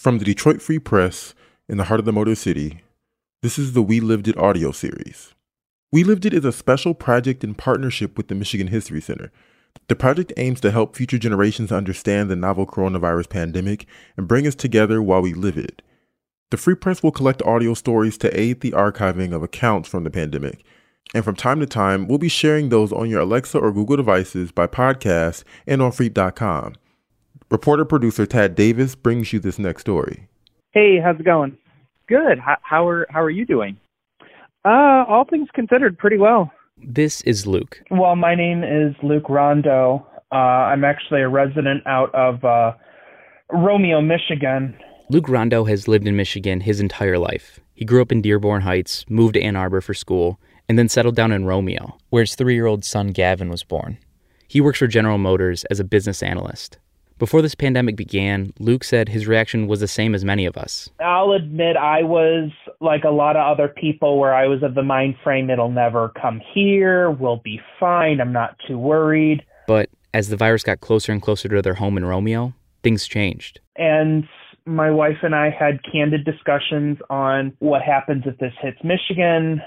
From the Detroit Free Press in the heart of the Motor City, this is the We Lived It audio series. We Lived It is a special project in partnership with the Michigan History Center. The project aims to help future generations understand the novel coronavirus pandemic and bring us together while we live it. The Free Press will collect audio stories to aid the archiving of accounts from the pandemic. And from time to time, we'll be sharing those on your Alexa or Google devices by podcast and on Freep.com. Reporter producer Tad Davis brings you this next story. Hey, how's it going? Good. How, how are how are you doing? Uh, all things considered, pretty well. This is Luke. Well, my name is Luke Rondo. Uh, I'm actually a resident out of uh, Romeo, Michigan. Luke Rondo has lived in Michigan his entire life. He grew up in Dearborn Heights, moved to Ann Arbor for school, and then settled down in Romeo, where his three year old son Gavin was born. He works for General Motors as a business analyst. Before this pandemic began, Luke said his reaction was the same as many of us. I'll admit I was like a lot of other people where I was of the mind frame it'll never come here, we'll be fine, I'm not too worried. But as the virus got closer and closer to their home in Romeo, things changed. And my wife and I had candid discussions on what happens if this hits Michigan.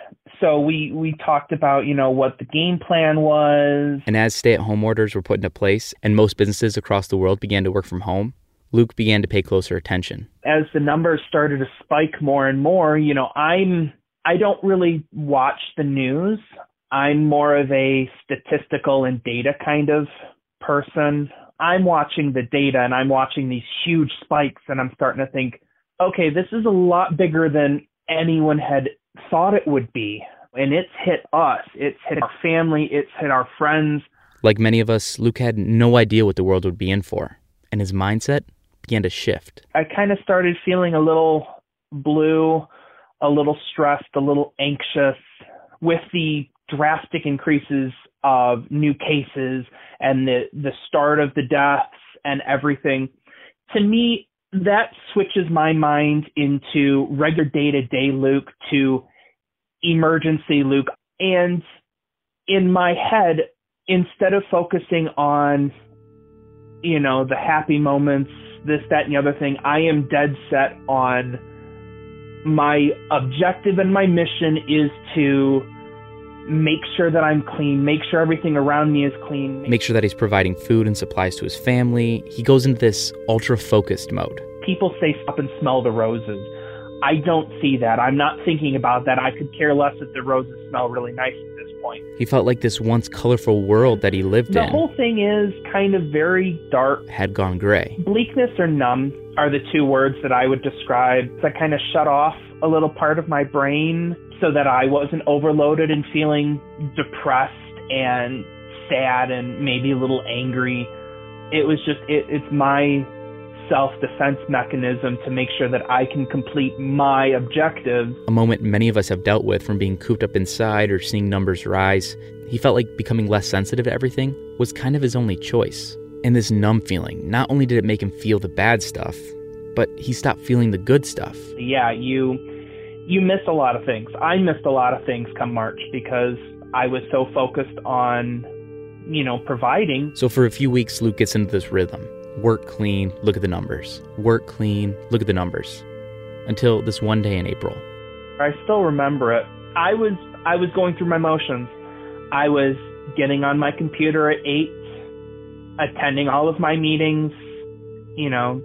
So we we talked about, you know, what the game plan was. And as stay-at-home orders were put into place and most businesses across the world began to work from home, Luke began to pay closer attention. As the numbers started to spike more and more, you know, I'm I don't really watch the news. I'm more of a statistical and data kind of person. I'm watching the data and I'm watching these huge spikes and I'm starting to think, okay, this is a lot bigger than anyone had thought it would be. And it's hit us, it's hit our family, it's hit our friends. Like many of us, Luke had no idea what the world would be in for, and his mindset began to shift. I kind of started feeling a little blue, a little stressed, a little anxious with the drastic increases of new cases and the the start of the deaths and everything to me that switches my mind into regular day to day Luke to emergency Luke. And in my head instead of focusing on you know the happy moments this that and the other thing I am dead set on my objective and my mission is to make sure that I'm clean, make sure everything around me is clean. Make sure that he's providing food and supplies to his family. He goes into this ultra focused mode. People say stop and smell the roses. I don't see that. I'm not thinking about that. I could care less if the roses smell really nice point. He felt like this once colorful world that he lived the in The whole thing is kind of very dark. Had gone gray. Bleakness or numb are the two words that I would describe. That kind of shut off a little part of my brain so that I wasn't overloaded and feeling depressed and sad and maybe a little angry. It was just, it, it's my self defense mechanism to make sure that I can complete my objectives. A moment many of us have dealt with from being cooped up inside or seeing numbers rise. He felt like becoming less sensitive to everything was kind of his only choice. And this numb feeling, not only did it make him feel the bad stuff, but he stopped feeling the good stuff. Yeah, you you miss a lot of things. I missed a lot of things come March because I was so focused on, you know, providing. So for a few weeks, Luke gets into this rhythm work clean, look at the numbers. Work clean, look at the numbers. Until this one day in April. I still remember it. I was I was going through my motions. I was getting on my computer at 8, attending all of my meetings, you know,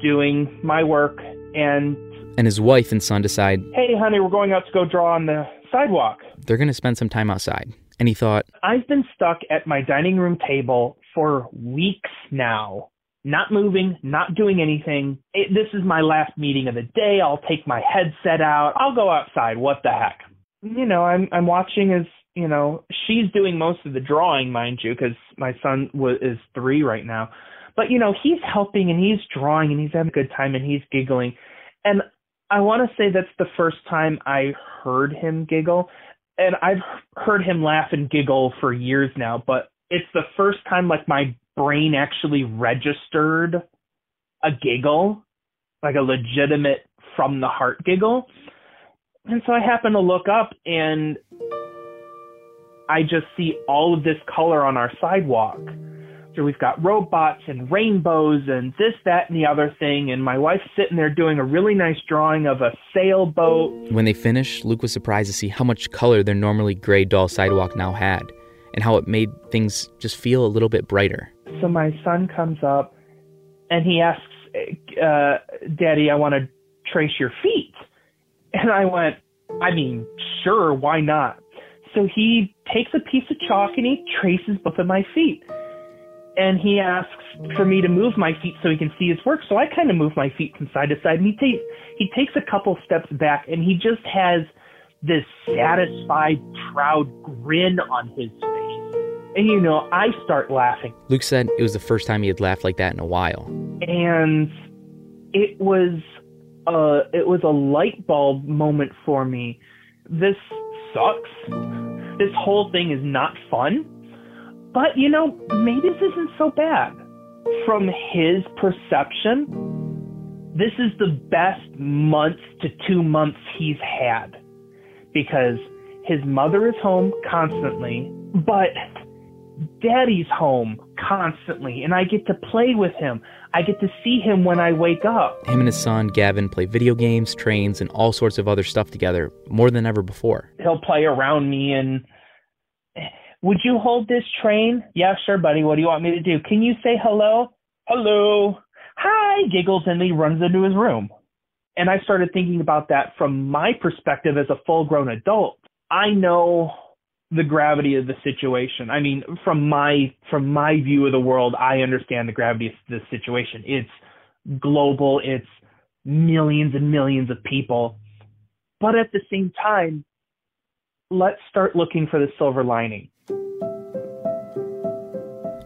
doing my work and and his wife and son decide, Hey, honey, we're going out to go draw on the sidewalk. They're going to spend some time outside. And he thought, I've been stuck at my dining room table for weeks now, not moving, not doing anything. It, this is my last meeting of the day. I'll take my headset out. I'll go outside. What the heck? You know, I'm I'm watching as you know she's doing most of the drawing, mind you, because my son was, is three right now. But you know, he's helping and he's drawing and he's having a good time and he's giggling. And I want to say that's the first time I heard him giggle. And I've heard him laugh and giggle for years now, but it's the first time like my brain actually registered a giggle, like a legitimate from the heart giggle. And so I happen to look up and I just see all of this color on our sidewalk. So we've got robots and rainbows and this, that, and the other thing. And my wife's sitting there doing a really nice drawing of a sailboat. When they finished, Luke was surprised to see how much color their normally gray, dull sidewalk now had, and how it made things just feel a little bit brighter. So my son comes up and he asks, uh, Daddy, I want to trace your feet. And I went, I mean, sure, why not? So he takes a piece of chalk and he traces both of my feet. And he asks for me to move my feet so he can see his work. So I kind of move my feet from side to side. And he he takes a couple steps back and he just has this satisfied, proud grin on his. And you know, I start laughing. Luke said it was the first time he had laughed like that in a while. And it was uh it was a light bulb moment for me. This sucks. This whole thing is not fun. But, you know, maybe this isn't so bad. From his perception, this is the best month to two months he's had. Because his mother is home constantly, but daddy's home constantly, and I get to play with him. I get to see him when I wake up. Him and his son, Gavin, play video games, trains, and all sorts of other stuff together more than ever before. He'll play around me and. Would you hold this train? Yeah, sure, buddy. What do you want me to do? Can you say hello? Hello. Hi, giggles, and he runs into his room. And I started thinking about that from my perspective as a full grown adult. I know the gravity of the situation. I mean, from my from my view of the world, I understand the gravity of the situation. It's global, it's millions and millions of people. But at the same time, let's start looking for the silver lining.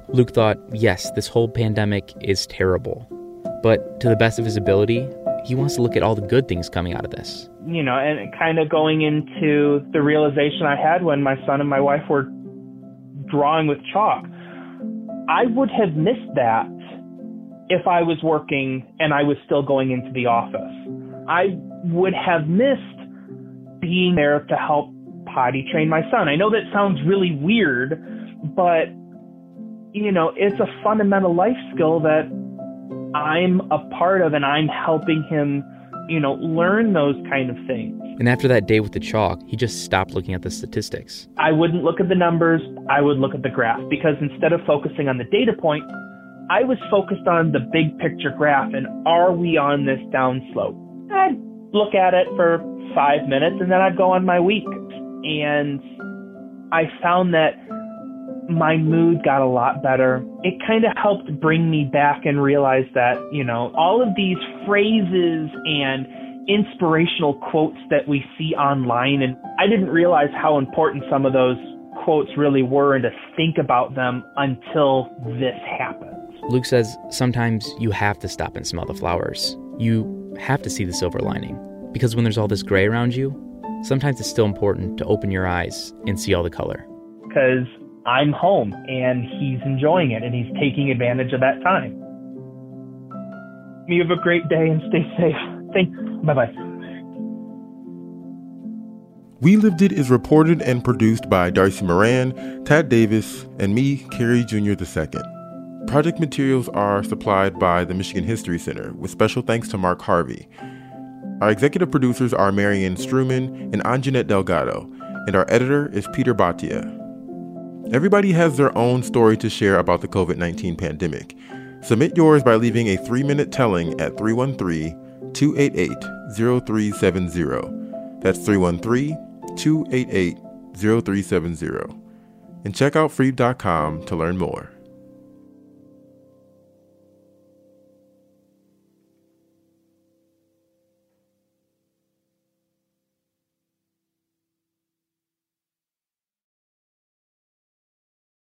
Luke thought, yes, this whole pandemic is terrible. But to the best of his ability, he wants to look at all the good things coming out of this. You know, and kind of going into the realization I had when my son and my wife were drawing with chalk. I would have missed that if I was working and I was still going into the office. I would have missed being there to help potty train my son. I know that sounds really weird, but you know, it's a fundamental life skill that I'm a part of and I'm helping him, you know, learn those kind of things. And after that day with the chalk, he just stopped looking at the statistics. I wouldn't look at the numbers, I would look at the graph because instead of focusing on the data point, I was focused on the big picture graph and are we on this downslope? I'd look at it for five minutes and then I'd go on my week. And I found that my mood got a lot better. It kind of helped bring me back and realize that, you know, all of these phrases and inspirational quotes that we see online, and I didn't realize how important some of those quotes really were and to think about them until this happened. Luke says sometimes you have to stop and smell the flowers. You have to see the silver lining. Because when there's all this gray around you, sometimes it's still important to open your eyes and see all the color. Because I'm home and he's enjoying it and he's taking advantage of that time. You have a great day and stay safe. Thanks. Bye bye. We Lived It is reported and produced by Darcy Moran, Tad Davis, and me, Kerry Jr. II. Project materials are supplied by the Michigan History Center, with special thanks to Mark Harvey. Our executive producers are Marianne Struman and Anjanette Delgado, and our editor is Peter Bhatia. Everybody has their own story to share about the COVID 19 pandemic. Submit yours by leaving a three minute telling at 313 288 0370. That's 313 288 0370. And check out Freep.com to learn more.